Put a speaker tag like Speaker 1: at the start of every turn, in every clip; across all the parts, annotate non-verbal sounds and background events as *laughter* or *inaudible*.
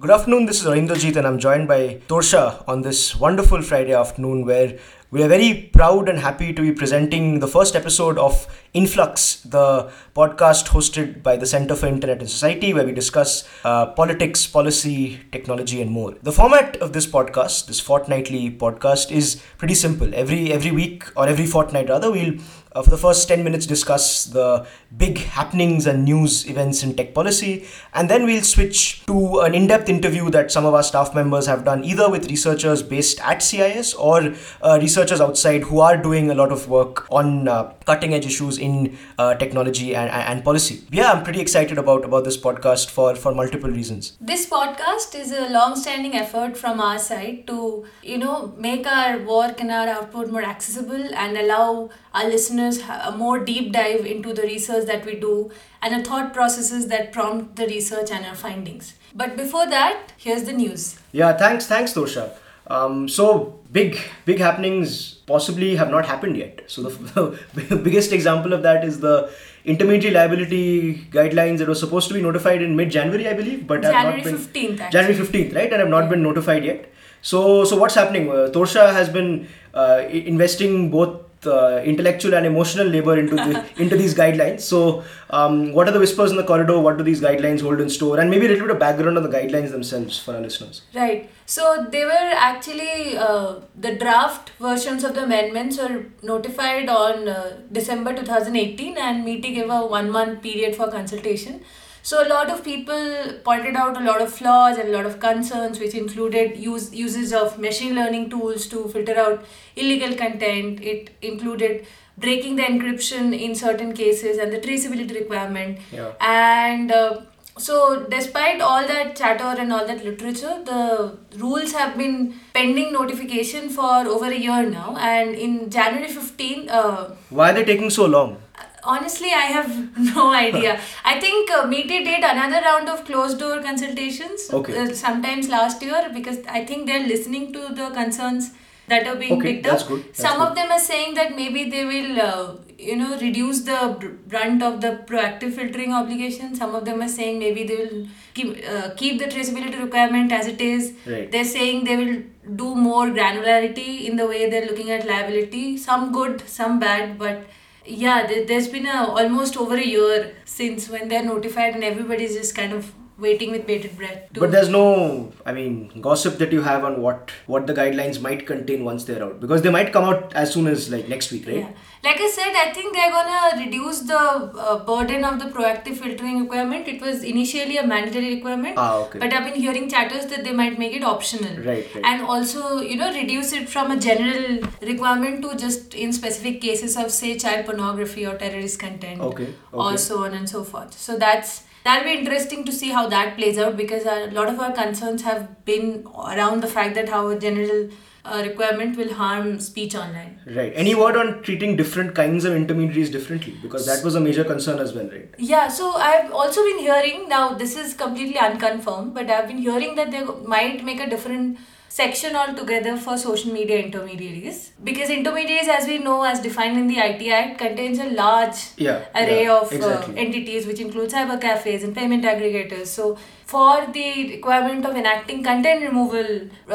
Speaker 1: Good afternoon, this is Arindrajit and I'm joined by Torsha on this wonderful Friday afternoon where we are very proud and happy to be presenting the first episode of Influx, the podcast hosted by the Center for Internet and Society, where we discuss uh, politics, policy, technology, and more. The format of this podcast, this fortnightly podcast, is pretty simple. Every every week or every fortnight rather, we'll uh, for the first 10 minutes discuss the big happenings and news events in tech policy. And then we'll switch to an in-depth interview that some of our staff members have done either with researchers based at cis or uh, researchers outside who are doing a lot of work on uh, cutting edge issues in uh, technology and, and policy. Yeah i'm pretty excited about about this podcast for for multiple reasons.
Speaker 2: This podcast is a long standing effort from our side to you know make our work and our output more accessible and allow our listeners a more deep dive into the research that we do and the thought processes that prompt the research and our findings. But before that, here's the news.
Speaker 1: Yeah, thanks, thanks, Torsha. Um, so big, big happenings possibly have not happened yet. So the, the *laughs* biggest example of that is the intermediary liability guidelines that were supposed to be notified in mid-January, I believe, but
Speaker 2: January
Speaker 1: have
Speaker 2: not been 15th.
Speaker 1: January 15th, right, and have not been notified yet. So, so what's happening? Uh, Torsha has been uh, investing both uh, intellectual and emotional labor into the, *laughs* into these guidelines. So, um, what are the whispers in the corridor? What do these guidelines hold in store? And maybe a little bit of background on the guidelines themselves for our listeners.
Speaker 2: Right. So they were actually uh, the draft versions of the amendments were notified on uh, December 2018, and MeitY gave a one month period for consultation. So a lot of people pointed out a lot of flaws and a lot of concerns, which included use uses of machine learning tools to filter out illegal content. It included breaking the encryption in certain cases and the traceability requirement.
Speaker 1: Yeah.
Speaker 2: And uh, so, despite all that chatter and all that literature, the rules have been pending notification for over a year now. And in January 15, uh,
Speaker 1: why are they taking so long?
Speaker 2: Honestly i have *laughs* no idea i think uh, MeitY did another round of closed door consultations
Speaker 1: okay.
Speaker 2: uh, sometimes last year because i think they're listening to the concerns that are being
Speaker 1: okay,
Speaker 2: picked
Speaker 1: that's
Speaker 2: up
Speaker 1: good. That's
Speaker 2: some
Speaker 1: good.
Speaker 2: of them are saying that maybe they will uh, you know reduce the brunt of the proactive filtering obligation some of them are saying maybe they will keep uh, keep the traceability requirement as it is
Speaker 1: right.
Speaker 2: they're saying they will do more granularity in the way they're looking at liability some good some bad but yeah there's been a almost over a year since when they're notified and everybody's just kind of waiting with bated breath.
Speaker 1: But there's no, I mean, gossip that you have on what what the guidelines might contain once they're out because they might come out as soon as like next week, right?
Speaker 2: Yeah. Like I said, I think they're gonna reduce the uh, burden of the proactive filtering requirement. It was initially a mandatory requirement,
Speaker 1: ah, okay.
Speaker 2: but I've been hearing chatters that they might make it optional,
Speaker 1: right, right.
Speaker 2: and also you know reduce it from a general requirement to just in specific cases of say child pornography or terrorist content,
Speaker 1: okay, okay.
Speaker 2: or so on and so forth. So that's that'll be interesting to see how that plays out because a lot of our concerns have been around the fact that how a general uh, requirement will harm speech online.
Speaker 1: Right. Any word on treating different kinds of intermediaries differently? Because that was a major concern as well, right?
Speaker 2: Yeah, so I've also been hearing, now this is completely unconfirmed, but I've been hearing that they might make a different section altogether for social media intermediaries. Because intermediaries as we know as defined in the IT Act contains a large
Speaker 1: yeah,
Speaker 2: array
Speaker 1: yeah,
Speaker 2: of
Speaker 1: exactly.
Speaker 2: uh, entities which include cyber cafes and payment aggregators. So for the requirement of enacting content removal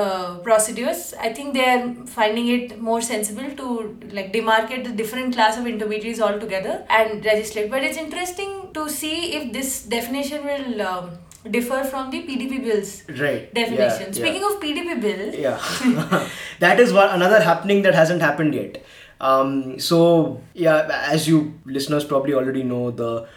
Speaker 2: uh, procedures i think they are finding it more sensible to like demarcate the different class of intermediaries altogether and legislate but it's interesting to see if this definition will um, differ from the PDP bill's
Speaker 1: right.
Speaker 2: definition.
Speaker 1: Yeah,
Speaker 2: Speaking
Speaker 1: yeah.
Speaker 2: of PDP bill,
Speaker 1: yeah, *laughs* *laughs* that is one another happening that hasn't happened yet. Um, so yeah, as you listeners probably already know, the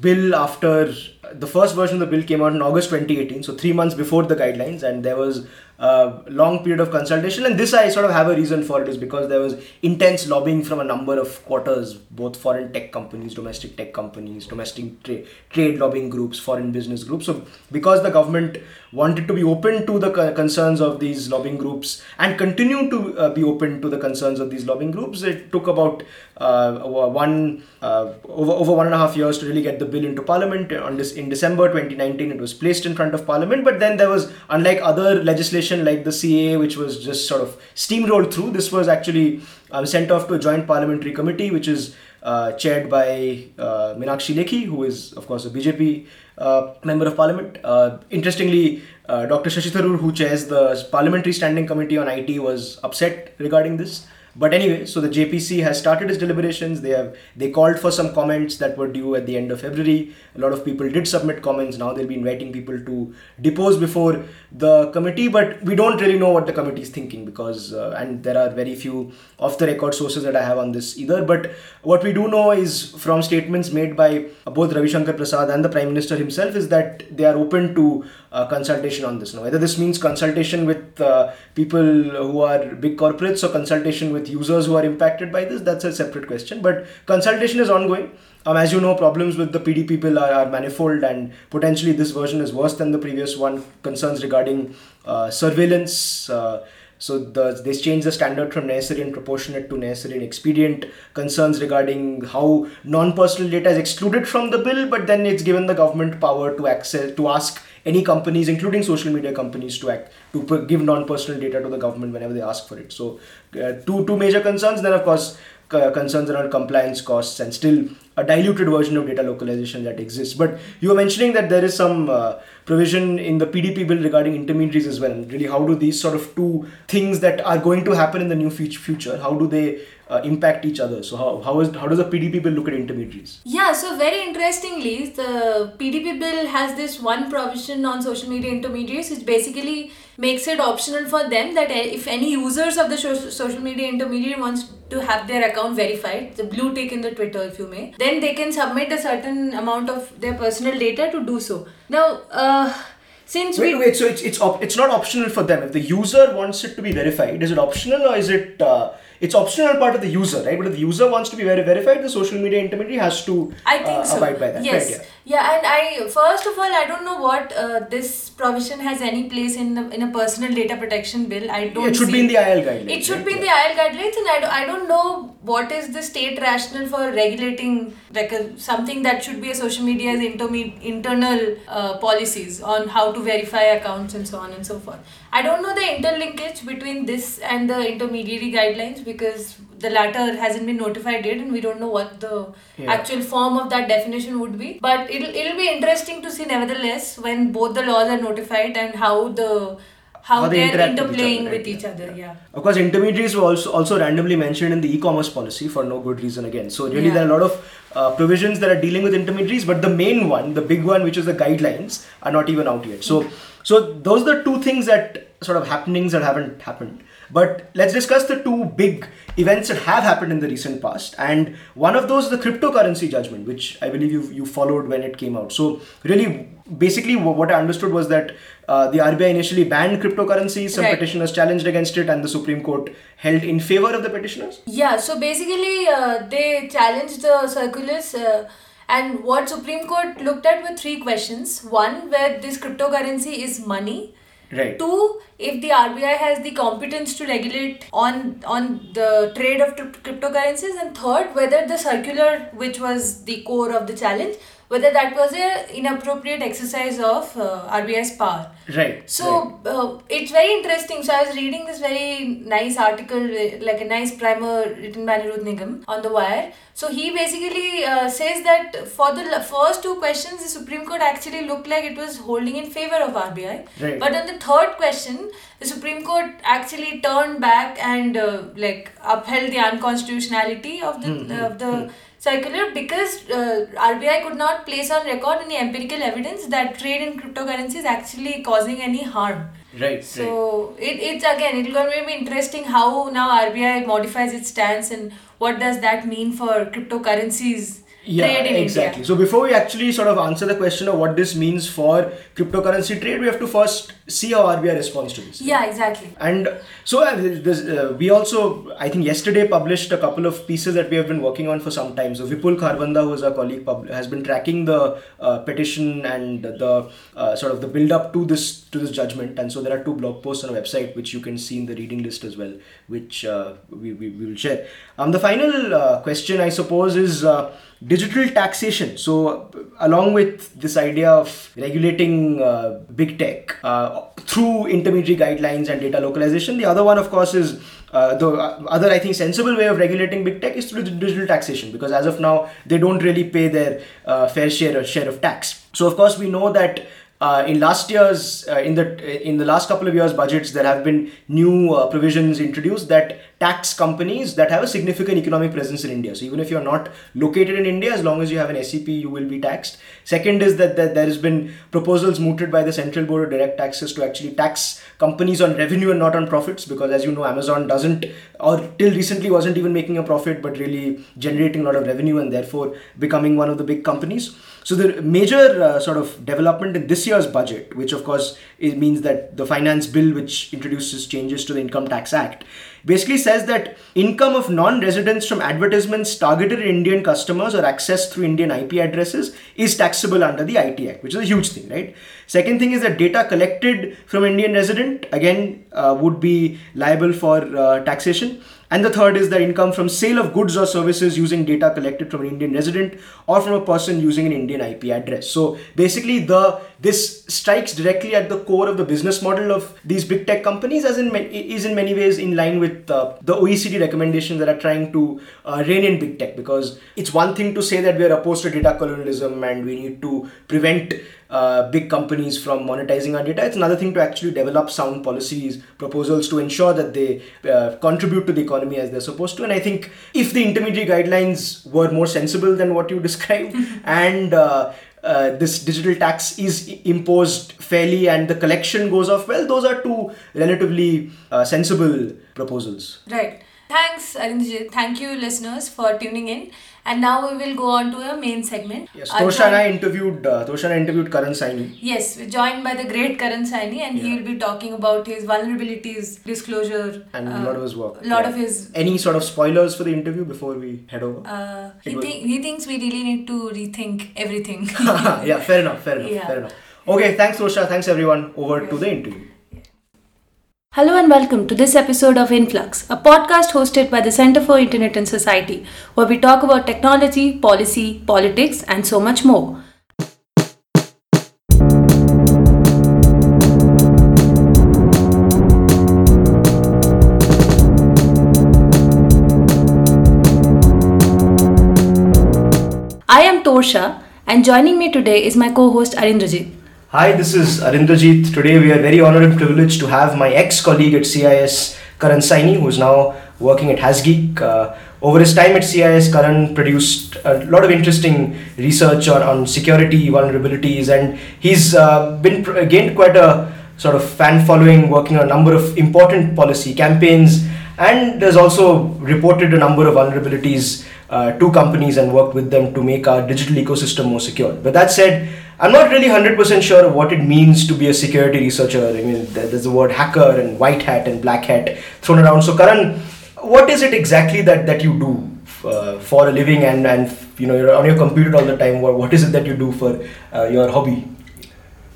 Speaker 1: bill after the first version of the bill came out in August 2018, so three months before the guidelines, and there was long period of consultation. And this I sort of have a reason for it is because there was intense lobbying from a number of quarters, both foreign tech companies, domestic tech companies, domestic tra- trade lobbying groups, foreign business groups. So because the government wanted to be open to the co- concerns of these lobbying groups and continue to uh, be open to the concerns of these lobbying groups, it took about uh, one uh, over over one and a half years to really get the bill into parliament. On this in December 2019, it was placed in front of parliament. But then there was, unlike other legislation like the CAA, which was just sort of steamrolled through, this was actually um, sent off to a joint parliamentary committee, which is uh, chaired by uh, Meenakshi Lekhi, who is, of course, a BJP uh, member of parliament. Uh, interestingly, uh, Dr. Shashi who chairs the Parliamentary Standing Committee on IT, was upset regarding this. But anyway, so the JPC has started its deliberations. They have they called for some comments that were due at the end of February. A lot of people did submit comments. Now they'll be inviting people to depose before the committee. But we don't really know what the committee is thinking because uh, and there are very few off the record sources that I have on this either. But what we do know is from statements made by both Ravi Shankar Prasad and the Prime Minister himself is that they are open to uh, consultation on this. Now, whether this means consultation with uh, people who are big corporates or consultation with users who are impacted by this, that's a separate question. But consultation is ongoing. Um, as you know, problems with the PDP bill are, are, manifold, and potentially this version is worse than the previous one. Concerns regarding uh, surveillance. Uh, so the, they changed the standard from necessary and proportionate to necessary and expedient. Concerns regarding how non-personal data is excluded from the bill, but then it's given the government power to access to ask any companies, including social media companies, to act to give non-personal data to the government whenever they ask for it. So, uh, two two major concerns. Then, of course, concerns around compliance costs and still a diluted version of data localization that exists. But you were mentioning that there is some uh, provision in the PDP bill regarding intermediaries as well. Really, how do these sort of two things that are going to happen in the new future, how do they uh, impact each other. So how, how is how does the PDP bill look at intermediaries?
Speaker 2: Yeah, so very interestingly, the PDP bill has this one provision on social media intermediaries, which basically makes it optional for them that if any users of the social media intermediary wants to have their account verified, the blue tick in the Twitter, if you may, then they can submit a certain amount of their personal data to do so. Now. Uh, since
Speaker 1: wait, we wait, so it's it's op- it's not optional for them. If the user wants it to be verified, is it optional or is it uh, it's optional part of the user, right? But if the user wants to be very verified, the social media intermediary has to
Speaker 2: I think
Speaker 1: uh,
Speaker 2: so.
Speaker 1: abide by that.
Speaker 2: Yes.
Speaker 1: Right,
Speaker 2: yeah. Yeah, and I first of all I don't know what uh, this provision has any place in the, in a personal data protection bill. I don't.
Speaker 1: it should
Speaker 2: see,
Speaker 1: be in the IL guidelines.
Speaker 2: It should
Speaker 1: right?
Speaker 2: be in the IL guidelines, and I, do, I don't know what is the state rationale for regulating like a, something that should be a social media's interme- internal uh, policies on how to verify accounts and so on and so forth. I don't know the interlinkage between this and the intermediary guidelines because the latter hasn't been notified yet and we don't know what the yeah. actual form of that definition would be but it'll, it'll be interesting to see nevertheless when both the laws are notified and how the how, how they are interplaying with each other, with each other yeah.
Speaker 1: Of course, intermediaries were also also randomly mentioned in the e-commerce policy for no good reason again. So really, yeah. there are a lot of uh, provisions that are dealing with intermediaries, but the main one, the big one, which is the guidelines, are not even out yet. So, so those are the two things that sort of happenings that haven't happened. But let's discuss the two big events that have happened in the recent past. And one of those is the cryptocurrency judgment, which I believe you you followed when it came out. So really, basically, what I understood was that uh, the RBI initially banned cryptocurrencies. Some right. petitioners challenged against it, and the Supreme Court held in favor of the petitioners.
Speaker 2: Yeah. So basically, uh, they challenged the circulars. Uh, and what Supreme Court looked at were three questions. One, where this cryptocurrency is money
Speaker 1: Right.
Speaker 2: Two, if the RBI has the competence to regulate on on the trade of cryptocurrencies, and third, whether the circular, which was the core of the challenge, whether that was a inappropriate exercise of uh, RBI's power.
Speaker 1: Right.
Speaker 2: So
Speaker 1: right.
Speaker 2: Uh, it's very interesting. So I was reading this very nice article, like a nice primer written by Anirudh Nigam on the Wire. So he basically uh, says that for the first two questions, the Supreme Court actually looked like it was holding in favor of RBI.
Speaker 1: Right.
Speaker 2: But on the third question, the Supreme Court actually turned back and uh, like upheld the unconstitutionality of the mm-hmm. of the. Mm-hmm circular because uh, RBI could not place on record any empirical evidence that trade in cryptocurrency is actually causing any harm.
Speaker 1: Right.
Speaker 2: So right. It, it's again it's going to be interesting how now RBI modifies its stance and what does that mean for cryptocurrencies
Speaker 1: yeah, exactly.
Speaker 2: India.
Speaker 1: So before we actually sort of answer the question of what this means for cryptocurrency trade, we have to first see how RBI responds to this.
Speaker 2: Yeah, exactly.
Speaker 1: And so uh, this, uh, we also, I think yesterday published a couple of pieces that we have been working on for some time. So Vipul Kharbanda, who is our colleague, pub- has been tracking the uh, petition and the uh, sort of the build up to this to this judgment. And so there are two blog posts on our website which you can see in the reading list as well, which uh, we, we, we will share. Um, the final uh, question, I suppose, is digital taxation. So, along with this idea of regulating uh, big tech uh, through intermediary guidelines and data localization, the other one, of course, is uh, the other I think sensible way of regulating big tech is through digital taxation because as of now they don't really pay their uh, fair share share of tax. So of course we know that uh, in last year's uh, in the in the last couple of years budgets there have been new uh, provisions introduced that tax companies that have a significant economic presence in India. So even if you're not located in India, as long as you have an SEP, you will be taxed. Second is that, that there has been proposals mooted by the Central Board of Direct Taxes to actually tax companies on revenue and not on profits, because as you know, Amazon doesn't or till recently wasn't even making a profit, but really generating a lot of revenue and therefore becoming one of the big companies. So the major uh, sort of development in this year's budget, which of course it means that the finance bill, which introduces changes to the Income Tax Act, basically says that income of non-residents from advertisements targeted at Indian customers or accessed through Indian IP addresses is taxable under the IT Act, which is a huge thing, right? Second thing is that data collected from Indian resident again uh, would be liable for uh, taxation. And the third is the income from sale of goods or services using data collected from an Indian resident or from a person using an Indian IP address. So basically, the this strikes directly at the core of the business model of these big tech companies, as in is in many ways in line with uh, the OECD recommendations that are trying to uh, rein in big tech. Because it's one thing to say that we are opposed to data colonialism and we need to prevent uh, big companies from monetizing our data. It's another thing to actually develop sound policies, proposals to ensure that they uh, contribute to the economy as they're supposed to. And I think if the intermediary guidelines were more sensible than what you *laughs* described, and uh, uh, this digital tax is imposed fairly and the collection goes off well, those are two relatively uh, sensible proposals.
Speaker 2: Right. Thanks, Arindrajit. Thank you, listeners, for tuning in. And now we will go on to a main segment.
Speaker 1: Yes, Torsha and I interviewed uh, Torsha and I interviewed Karan Saini.
Speaker 2: Yes, we're joined by the great Karan Saini, and yeah. he will be talking about his vulnerabilities, disclosure,
Speaker 1: and uh, a lot of his work.
Speaker 2: A lot yeah. of his.
Speaker 1: Any sort of spoilers for the interview before we head over?
Speaker 2: Uh, he, was... he thinks we really need to rethink everything. *laughs*
Speaker 1: yeah, fair enough. Fair enough. Yeah. Fair enough. Okay, thanks, Torsha. Thanks, everyone. Over to the interview.
Speaker 2: Hello and welcome to this episode of Influx, a podcast hosted by the Center for Internet and Society, where we talk about technology, policy, politics, and so much more. I am Torsha, and joining me today is my co host Arindrajit.
Speaker 1: Hi, this is Arindrajit. Today we are very honored and privileged to have my ex-colleague at CIS, Karan Saini, who is now working at HasGeek. Uh, over his time at CIS, Karan produced a lot of interesting research on, on security vulnerabilities and he's uh, been gained quite a sort of fan following working on a number of important policy campaigns and has also reported a number of vulnerabilities uh, to companies and worked with them to make our digital ecosystem more secure. But that said, I'm not really 100% sure of what it means to be a security researcher. I mean, there's the word hacker and white hat and black hat thrown around. So, Karan, what is it exactly that, that you do uh, for a living and, and you know, you're on your computer all the time? What, what is it that you do for uh, your hobby?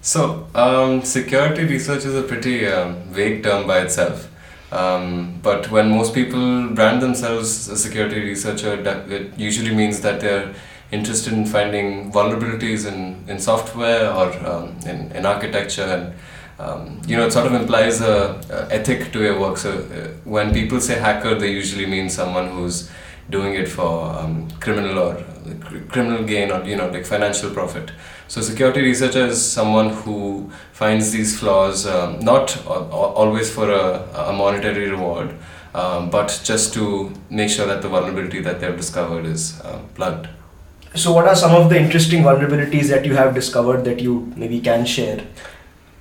Speaker 3: So, um, security research is a pretty um, vague term by itself. Um, but when most people brand themselves a security researcher, it usually means that they're interested in finding vulnerabilities in, in software or um, in, in architecture. And um, you know it sort of implies a, a ethic to your work. So uh, when people say hacker they usually mean someone who's doing it for um, criminal or uh, criminal gain or you know like financial profit so security researcher is someone who finds these flaws um, not always for a, a monetary reward um, but just to make sure that the vulnerability that they've discovered is uh, plugged
Speaker 1: so, what are some of the interesting vulnerabilities that you have discovered that you maybe can share?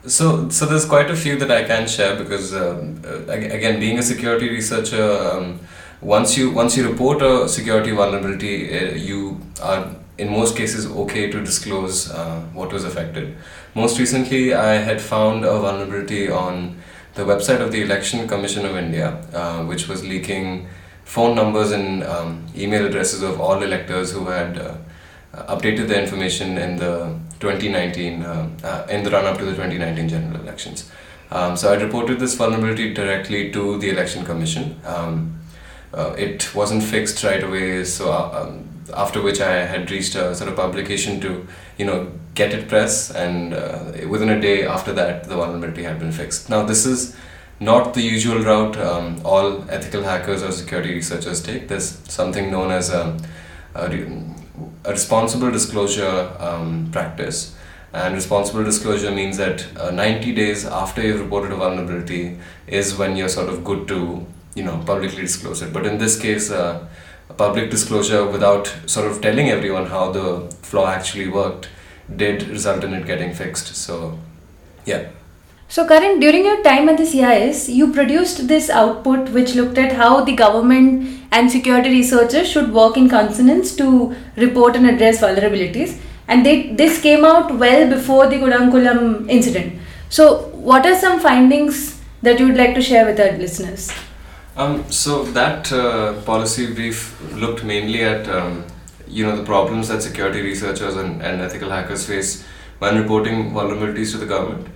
Speaker 3: So, so there's quite a few that I can share because um, uh, again, being a security researcher, um, once you once you report a security vulnerability, uh, you are in most cases okay to disclose uh, what was affected. Most recently, I had found a vulnerability on the website of the Election Commission of India, uh, which was leaking phone numbers and um, email addresses of all electors who had uh, updated their information in the 2019 uh, uh, in the run up to the 2019 general elections. Um, so I reported this vulnerability directly to the election commission. Um, uh, it wasn't fixed right away, so um, after which I had reached a sort of publication to, you know, get it press, and uh, within a day after that, the vulnerability had been fixed. Now, this is not the usual route um, all ethical hackers or security researchers take. There's something known as a, a, a responsible disclosure um, practice. And responsible disclosure means that uh, 90 days after you've reported a vulnerability is when you're sort of good to, you know, publicly disclose it. But in this case, uh, public disclosure without sort of telling everyone how the flaw actually worked did result in it getting fixed. So, yeah.
Speaker 2: So, Karan, during your time at the CIS, you produced this output which looked at how the government and security researchers should work in consonance to report and address vulnerabilities. And they, this came out well before the Kudankulam incident. So, what are some findings that you would like to share with our listeners?
Speaker 3: Um, so that uh, policy brief looked mainly at um, you know the problems that security researchers and, and ethical hackers face when reporting vulnerabilities to the government.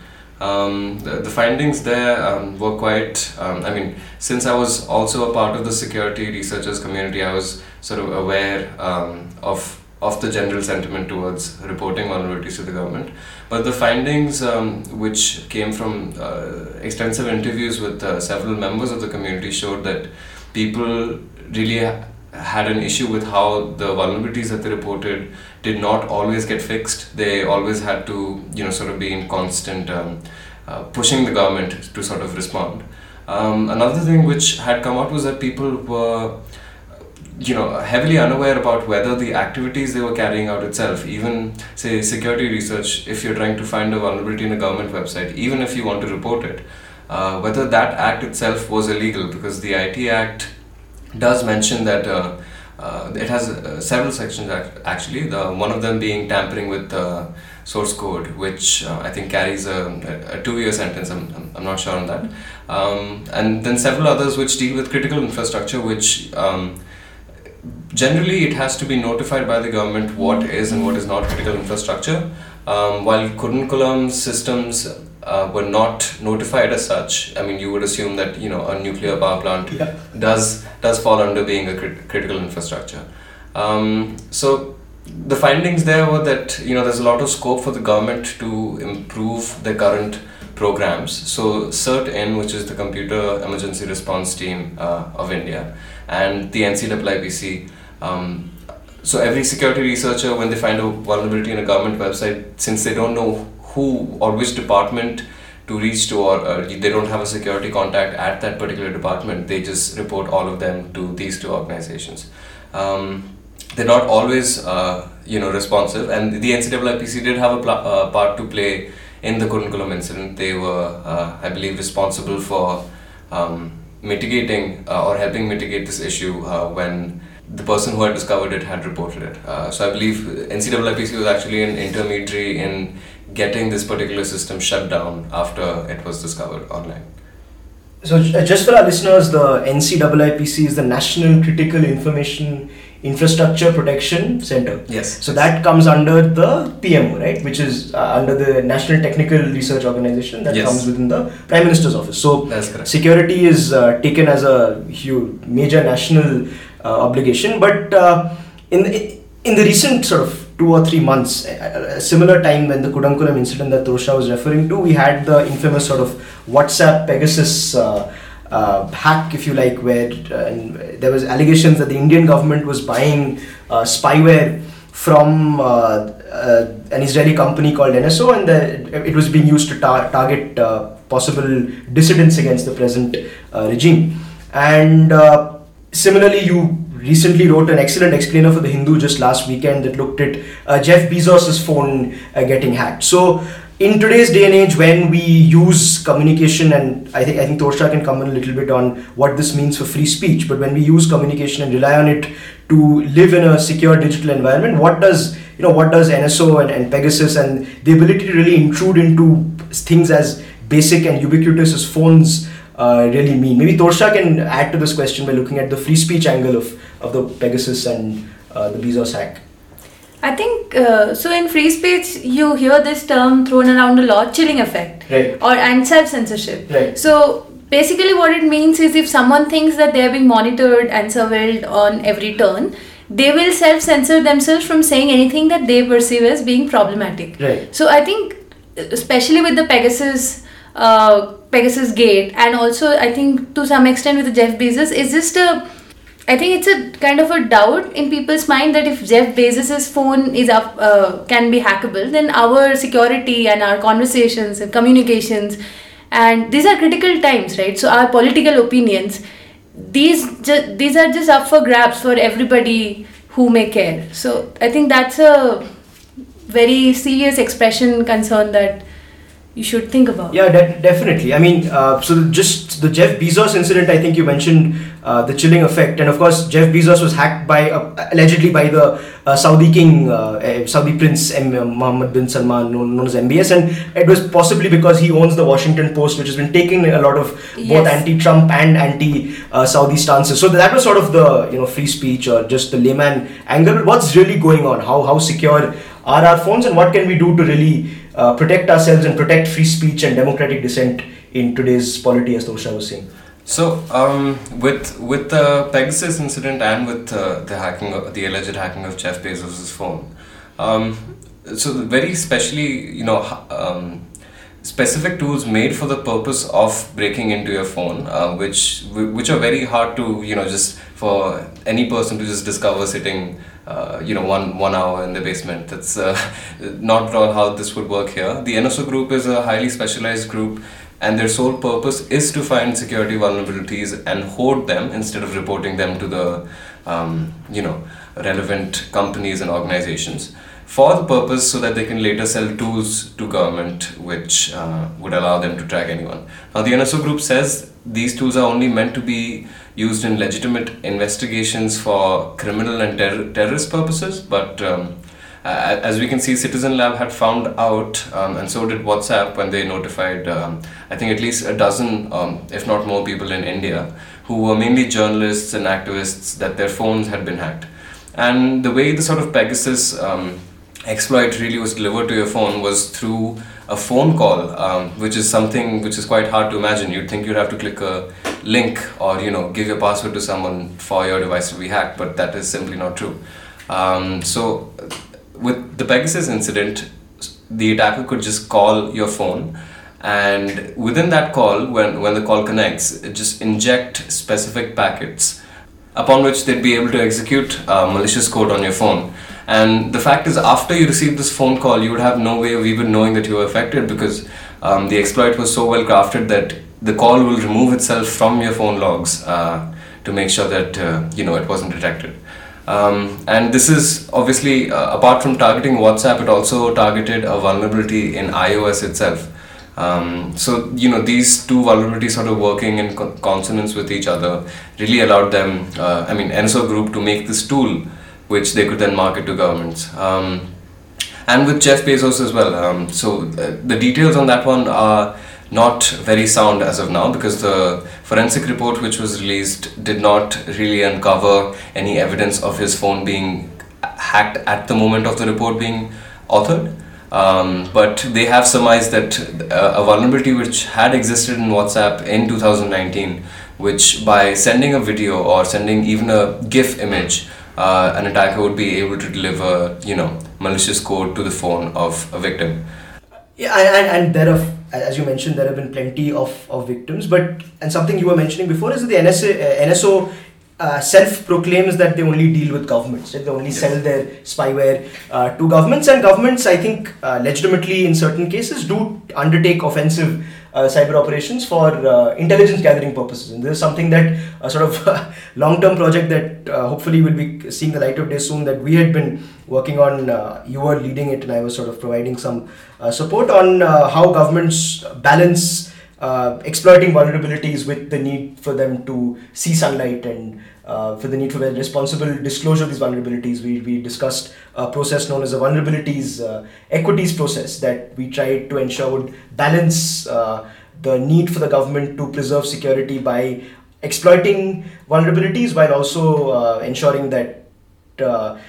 Speaker 3: Um, the, the, findings there um, were quite. Um, I mean, since I was also a part of the security researchers community, I was sort of aware um, of of the general sentiment towards reporting vulnerabilities to the government. But the findings, um, which came from uh, extensive interviews with uh, several members of the community, showed that people really had an issue with how the vulnerabilities that they reported did not always get fixed. They always had to, you know, sort of be in constant um, uh, pushing the government to sort of respond. Um, another thing which had come out was that people were, you know, heavily unaware about whether the activities they were carrying out itself, even say security research, if you're trying to find a vulnerability in a government website, even if you want to report it, uh, whether that act itself was illegal because the IT Act does mention that uh, uh, it has uh, several sections actually. The one of them being tampering with source code, which uh, I think carries a, a two-year sentence. I'm, I'm, not sure on that. Um, and then several others which deal with critical infrastructure, which um, generally it has to be notified by the government what is and what is not critical infrastructure. Um, while Kudankulam systems uh, were not notified as such. I mean, you would assume that you know a nuclear power plant yeah. does does fall under being a crit- critical infrastructure. Um, so the findings there were that you know there's a lot of scope for the government to improve the current programs. So CERT-in, which is the Computer Emergency Response Team uh, of India, and the NCIIPC. Um, so every security researcher, when they find a vulnerability in a government website, since they don't know who or which department to reach to or uh, they don't have a security contact at that particular department they just report all of them to these two organizations. Um, they're not always uh, you know responsive. And the NCIIPC did have a pl- uh, part to play in the Kudankulam incident. They were uh, I believe responsible for um, mitigating uh, or helping mitigate this issue uh, when the person who had discovered it had reported it. Uh, so I believe NCIIPC was actually an intermediary in getting this particular system shut down after it was discovered online.
Speaker 1: So uh, just for our listeners, the NCIIPC is the National Critical Information Infrastructure Protection Center.
Speaker 3: Yes.
Speaker 1: So that comes under the PMO, right? Which is uh, under the National Technical Research Organization that yes. comes within the Prime Minister's office. So security is uh, taken as a huge major national obligation. But uh, in the, in the recent sort of two or three months, a, similar time when the Kudankulam incident that Torsha was referring to, we had the infamous sort of WhatsApp Pegasus uh, uh, hack, if you like, where uh, there was allegations that the Indian government was buying uh, spyware from an Israeli company called NSO, and the, it was being used to tar- target possible dissidents against the present regime. And Similarly, you recently wrote an excellent explainer for the Hindu just last weekend that looked at uh, Jeff Bezos' phone uh, getting hacked. So, in today's day and age, when we use communication, and I think I think Torsha can comment a little bit on what this means for free speech, but when we use communication and rely on it to live in a secure digital environment, what does you know what does NSO and, and Pegasus and the ability to really intrude into things as basic and ubiquitous as phones uh, really mean? Maybe Torsha can add to this question by looking at the free speech angle of, of the Pegasus and uh, the Bezos hack.
Speaker 2: I think uh, so. In free speech, you hear this term thrown around a lot, chilling effect,
Speaker 1: right.
Speaker 2: or and self censorship.
Speaker 1: Right.
Speaker 2: So basically, what it means is if someone thinks that they are being monitored and surveilled on every turn, they will self censor themselves from saying anything that they perceive as being problematic.
Speaker 1: Right.
Speaker 2: So I think, especially with the Pegasus. Uh, Pegasus Gate, and also I think to some extent with Jeff Bezos, is just a I think it's a kind of a doubt in people's mind that if Jeff Bezos's phone is up, uh, can be hackable, then our security and our conversations and communications, and these are critical times, right? So our political opinions, these ju- these are just up for grabs for everybody who may care. So I think that's a very serious expression concern that you should think about.
Speaker 1: Yeah, de- definitely. I mean, uh, so the, just the Jeff Bezos incident, I think you mentioned uh, the chilling effect, and of course, Jeff Bezos was hacked by uh, allegedly by the uh, Saudi king, uh, Saudi prince M- Mohammed bin Salman, known, known, as MBS, and it was possibly because he owns the Washington Post, which has been taking a lot of both
Speaker 2: Yes.
Speaker 1: anti-Trump and anti-Saudi stances. So that was sort of the you know free speech or just the layman angle. But what's really going on? How how secure are our phones, and what can we do to really uh, protect ourselves and protect free speech and democratic dissent in today's polity, as Torsha was saying.
Speaker 3: So, um, with with the Pegasus incident and with uh, the hacking, of, the alleged hacking of Jeff Bezos' phone, um, so very specially, you know, um, specific tools made for the purpose of breaking into your phone, uh, which which are very hard to, you know, just for any person to just discover sitting. Uh, you know, one one hour in the basement. That's uh, *laughs* not at all how this would work here. The NSO group is a highly specialized group and their sole purpose is to find security vulnerabilities and hoard them instead of reporting them to the um, you know relevant companies and organizations for the purpose so that they can later sell tools to government which uh, would allow them to track anyone now the nso group says these tools are only meant to be used in legitimate investigations for criminal and ter- terrorist purposes but um, uh, as we can see, Citizen Lab had found out, um, and so did WhatsApp when they notified, um, I think, at least a dozen, um, if not more, people in India who were mainly journalists and activists that their phones had been hacked. And the way the sort of Pegasus um, exploit really was delivered to your phone was through a phone call, um, which is something which is quite hard to imagine. You'd think you'd have to click a link or you know give your password to someone for your device to be hacked, but that is simply not true. Um, so with the Pegasus incident, the attacker could just call your phone, and within that call, when, when the call connects, it just inject specific packets upon which they'd be able to execute uh, malicious code on your phone. And the fact is, after you received this phone call, you would have no way of even knowing that you were affected because um, the exploit was so well crafted that the call will remove itself from your phone logs uh, to make sure that uh, you know it wasn't detected. Um, and this is obviously, uh, apart from targeting WhatsApp, it also targeted a vulnerability in iOS itself. Um, so, you know, these two vulnerabilities sort of working in co- consonance with each other really allowed them, uh, I mean, NSO Group to make this tool which they could then market to governments. Um, and with Jeff Bezos as well. Um, so, uh, the details on that one are not very sound as of now because the forensic report which was released did not really uncover any evidence of his phone being hacked at the moment of the report being authored. Um, but they have surmised that uh, a vulnerability which had existed in WhatsApp in 2019, which by sending a video or sending even a GIF image, uh, an attacker would be able to deliver, you know, malicious code to the phone of a victim.
Speaker 1: Yeah, and, and there are, as you mentioned, there have been plenty of, of victims. But and something you were mentioning before is that the NSA, uh, NSO uh, self proclaims that they only deal with governments. Right? They only sell their spyware uh, to governments, and governments, I think, uh, legitimately in certain cases, do undertake offensive cyber operations for uh, intelligence gathering purposes. And this is something that a sort of *laughs* long term project that uh, hopefully will be seeing the light of day soon that we had been working on. Uh, you were leading it, and I was sort of providing some uh, support on uh, how governments balance. Uh, exploiting vulnerabilities with the need for them to see sunlight and uh, for the need for responsible disclosure of these vulnerabilities. We, we discussed a process known as a vulnerabilities uh, equities process that we tried to ensure would balance uh, the need for the government to preserve security by exploiting vulnerabilities while also uh, ensuring that uh,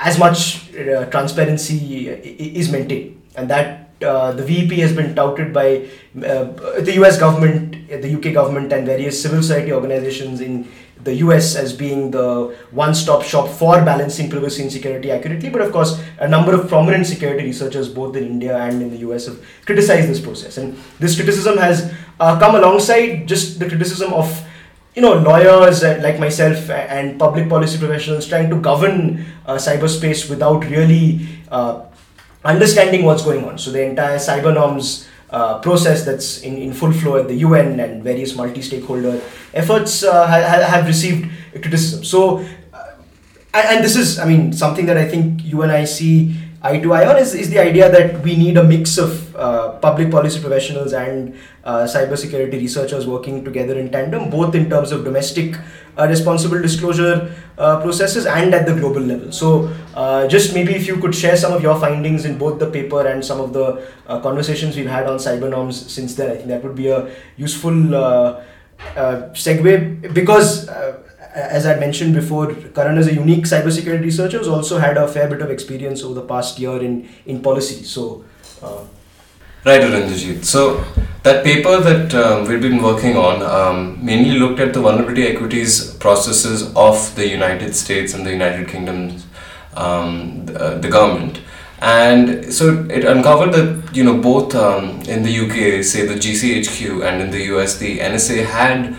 Speaker 1: as much uh, transparency is maintained and that the VEP has been touted by the US government, the UK government, and various civil society organizations in the US as being the one-stop shop for balancing privacy and security accurately. But of course, a number of prominent security researchers, both in India and in the US, have criticized this process. And this criticism has uh, come alongside just the criticism of you know lawyers uh, like myself and public policy professionals trying to govern uh, cyberspace without really uh, understanding what's going on. So the entire cyber norms uh, process that's in, in full flow at the UN and various multi-stakeholder efforts uh, ha- have received criticism. So, uh, and, this is, I mean, something that I think you and I see eye to eye on is, is the idea that we need a mix of public policy professionals and uh, cybersecurity researchers working together in tandem, both in terms of domestic uh, responsible disclosure uh, processes and at the global level. So, uh, just maybe if you could share some of your findings in both the paper and some of the uh, conversations we've had on cyber norms since then, I think that would be a useful segue because as I mentioned before, Karan is a unique cybersecurity researcher who's also had a fair bit of experience over the past year in, in policy. So, uh,
Speaker 3: right, Arindrajit. So, that paper that um, we've been working on um, mainly looked at the vulnerability equities processes of the United States and the United Kingdom, um, the, uh, the, government. And so it uncovered that you know both um, in the UK, say the GCHQ, and in the US, the NSA had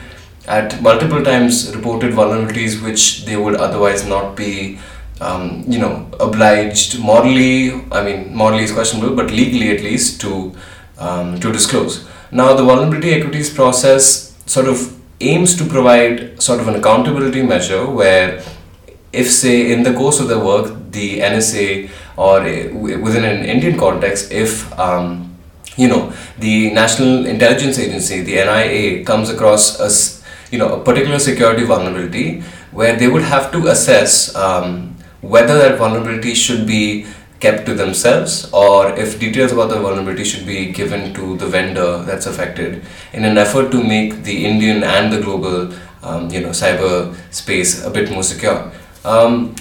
Speaker 3: at multiple times reported vulnerabilities which they would otherwise not be um, you know obliged morally i mean morally is questionable but legally at least to um, to disclose. Now the vulnerability equities process sort of aims to provide sort of an accountability measure where if say in the course of the work the nsa or within an indian context if um, you know the national intelligence agency the nia comes across a you know a particular security vulnerability where they would have to assess um, whether that vulnerability should be kept to themselves or if details about the vulnerability should be given to the vendor that's affected in an effort to make the Indian and the global um, you know cyber space a bit more secure. Um,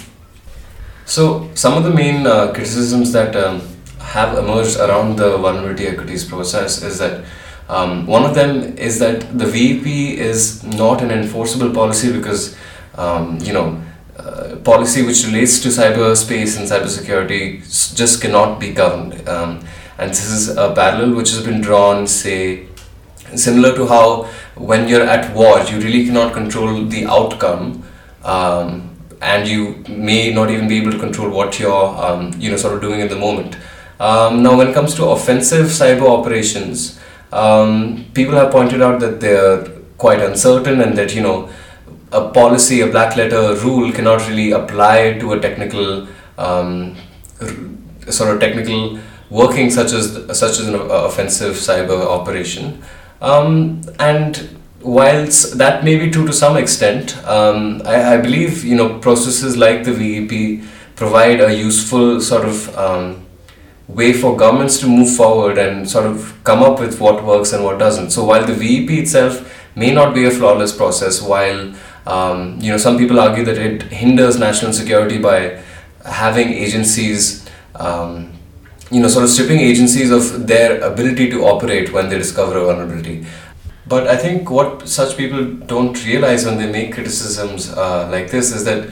Speaker 3: so some of the main uh, criticisms that um, have emerged around the vulnerability equities process is that um, one of them is that the VEP is not an enforceable policy because, um, you know, uh, policy which relates to cyberspace and cybersecurity just cannot be governed. Um, and this is a parallel which has been drawn, say, similar to how when you're at war, you really cannot control the outcome. Um, and you may not even be able to control what you're, um, you know, sort of doing in the moment. Um, now, when it comes to offensive cyber operations, um, people have pointed out that they're quite uncertain and that you know a policy, a black letter rule cannot really apply to a technical um, sort of technical working such as such as an offensive cyber operation. Um, and whilst that may be true to some extent, um, I, I believe you know processes like the VEP provide a useful sort of um, way for governments to move forward and sort of come up with what works and what doesn't. So while the VEP itself may not be a flawless process, while um, you know some people argue that it hinders national security by having agencies, um, you know, sort of stripping agencies of their ability to operate when they discover a vulnerability. But I think what such people don't realize when they make criticisms uh, like this is that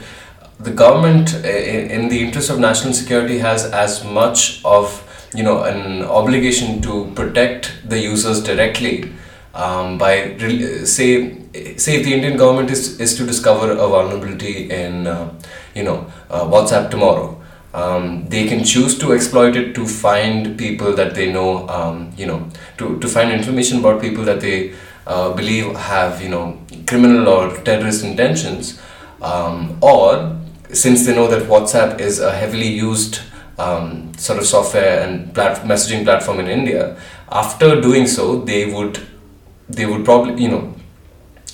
Speaker 3: the government, in, in the interest of national security, has as much of you know an obligation to protect the users directly um, by say say if the Indian government is, is to discover a vulnerability in uh, you know uh, WhatsApp tomorrow. Um, they can choose to exploit it to find people that they know, um, you know, to, to find information about people that they uh, believe have, you know, criminal or terrorist intentions, um, or since they know that WhatsApp is a heavily used um, sort of software and plat- messaging platform in India, after doing so, they would they would probably you know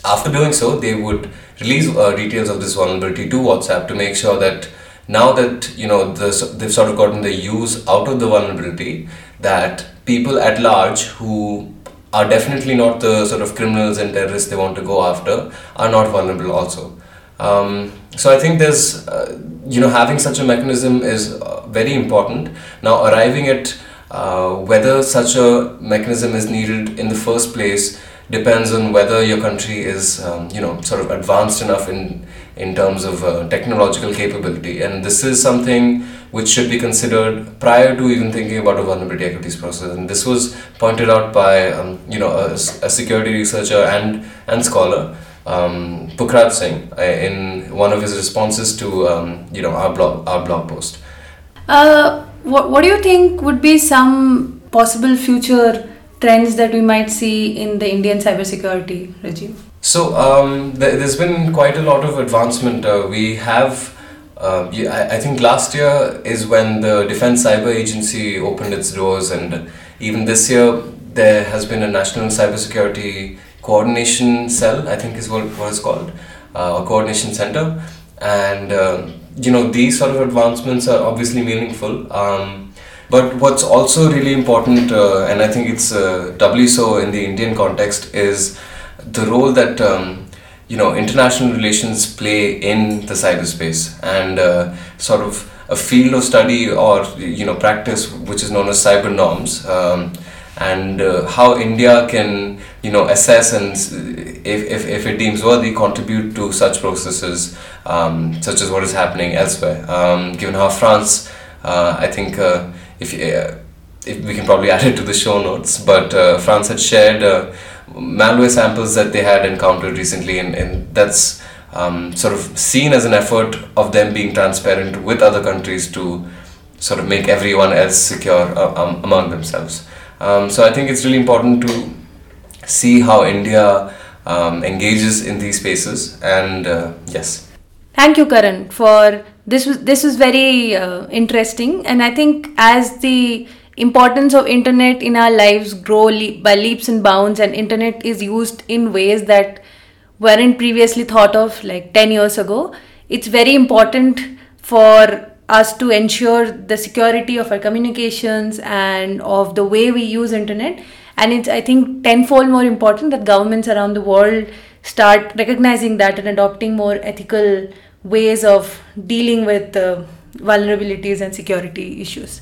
Speaker 3: after doing so they would release uh, details of this vulnerability to WhatsApp to make sure that now that you know the, they've sort of gotten the use out of the vulnerability that people at large who are definitely not the sort of criminals and terrorists they want to go after are not vulnerable also um, so I think there's, uh, you know, having such a mechanism is uh, very important. Now, arriving at uh, whether such a mechanism is needed in the first place depends on whether your country is um, you know sort of advanced enough in in terms of uh, technological capability. And this is something which should be considered prior to even thinking about a vulnerability equities process. And this was pointed out by um, you know a, a, security researcher and and scholar um, Singh uh, in one of his responses to um, you know our blog our blog post.
Speaker 2: Uh, what, what do you think would be some possible future trends that we might see in the Indian cybersecurity regime?
Speaker 3: So um, th- there's been quite a lot of advancement. Uh, we have, uh, I-, think last year is when the Defense Cyber Agency opened its doors, and even this year there has been a National Cybersecurity Coordination Cell. I think is what what it's called, uh, a coordination center, and um, you know these sort of advancements are obviously meaningful. Um, but what's also really important, uh, and I think it's uh, doubly so in the Indian context, is the role that um, you know international relations play in the cyberspace and uh, sort of a field of study or you know practice which is known as cyber norms. Um, and uh, how India can, you know, assess and if, if, if it deems worthy, contribute to such processes, um, such as what is happening elsewhere. Um, given how France, uh, I think, uh, if, uh, if we can probably *laughs* add it to the show notes, but uh, France had shared uh, malware samples that they had encountered recently, and, and that's um, sort of seen as an effort of them being transparent with other countries to sort of make everyone else secure um, among themselves. Um, so I think it's really important to see how India um, engages in these spaces, and uh, yes.
Speaker 2: Thank you, Karan, for this was this was very uh, interesting, and I think as the importance of internet in our lives grow le- by leaps and bounds, and internet is used in ways that weren't previously thought of like 10 years ago it's very important for us to ensure the security of our communications and of the way we use internet. And it's i think tenfold more important that governments around the world start recognizing that and adopting more ethical ways of dealing with uh, vulnerabilities and security issues.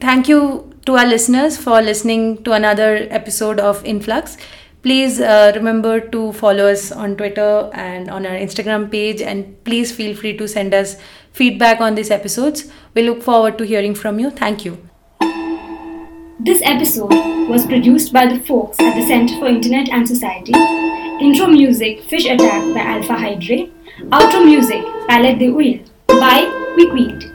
Speaker 2: Thank you to our listeners for listening to another episode of influx. Please uh, remember to follow us on twitter and on our instagram page and please feel free to send us feedback on these episodes. We look forward to hearing from you. Thank you.
Speaker 4: This episode was produced by the folks at the Center for Internet and Society. Intro music Fish Attack by Alpha Hydrae. Outro music Palette de Huile by Quick